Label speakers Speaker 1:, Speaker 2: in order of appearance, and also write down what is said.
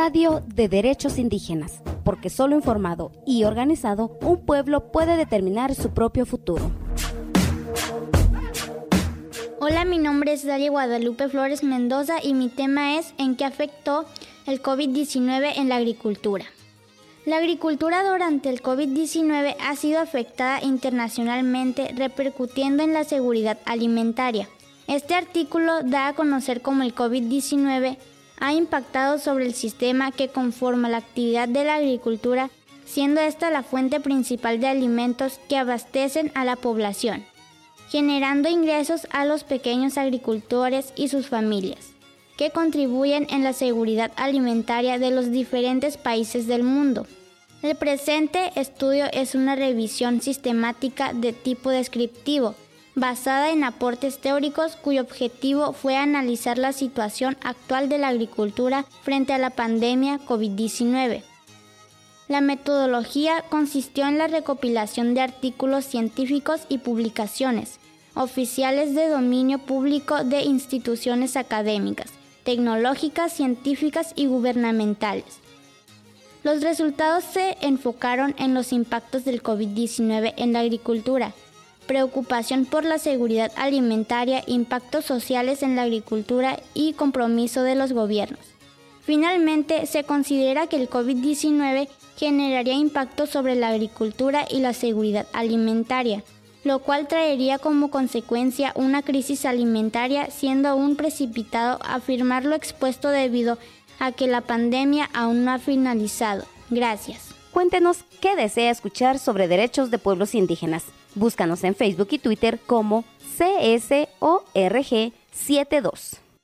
Speaker 1: Radio de Derechos Indígenas, porque solo informado y organizado un pueblo puede determinar su propio futuro.
Speaker 2: Hola, mi nombre es Dalia Guadalupe Flores Mendoza y mi tema es ¿En qué afectó el COVID-19 en la agricultura? La agricultura durante el COVID-19 ha sido afectada internacionalmente repercutiendo en la seguridad alimentaria. Este artículo da a conocer cómo el COVID-19 ha impactado sobre el sistema que conforma la actividad de la agricultura, siendo esta la fuente principal de alimentos que abastecen a la población, generando ingresos a los pequeños agricultores y sus familias, que contribuyen en la seguridad alimentaria de los diferentes países del mundo. El presente estudio es una revisión sistemática de tipo descriptivo, basada en aportes teóricos cuyo objetivo fue analizar la situación actual de la agricultura frente a la pandemia COVID-19. La metodología consistió en la recopilación de artículos científicos y publicaciones oficiales de dominio público de instituciones académicas, tecnológicas, científicas y gubernamentales los resultados se enfocaron en los impactos del COVID-19 en la agricultura, preocupación por la seguridad alimentaria, impactos sociales en la agricultura y compromiso de los gobiernos. Finalmente, se considera que el COVID-19 generaría impactos sobre la agricultura y la seguridad alimentaria, lo cual traería como consecuencia una crisis alimentaria, siendo aún precipitado afirmar lo expuesto debido a que la pandemia aún no ha finalizado. Gracias.
Speaker 1: Cuéntenos qué desea escuchar sobre derechos de pueblos indígenas. Búscanos en Facebook y Twitter como CSORG72.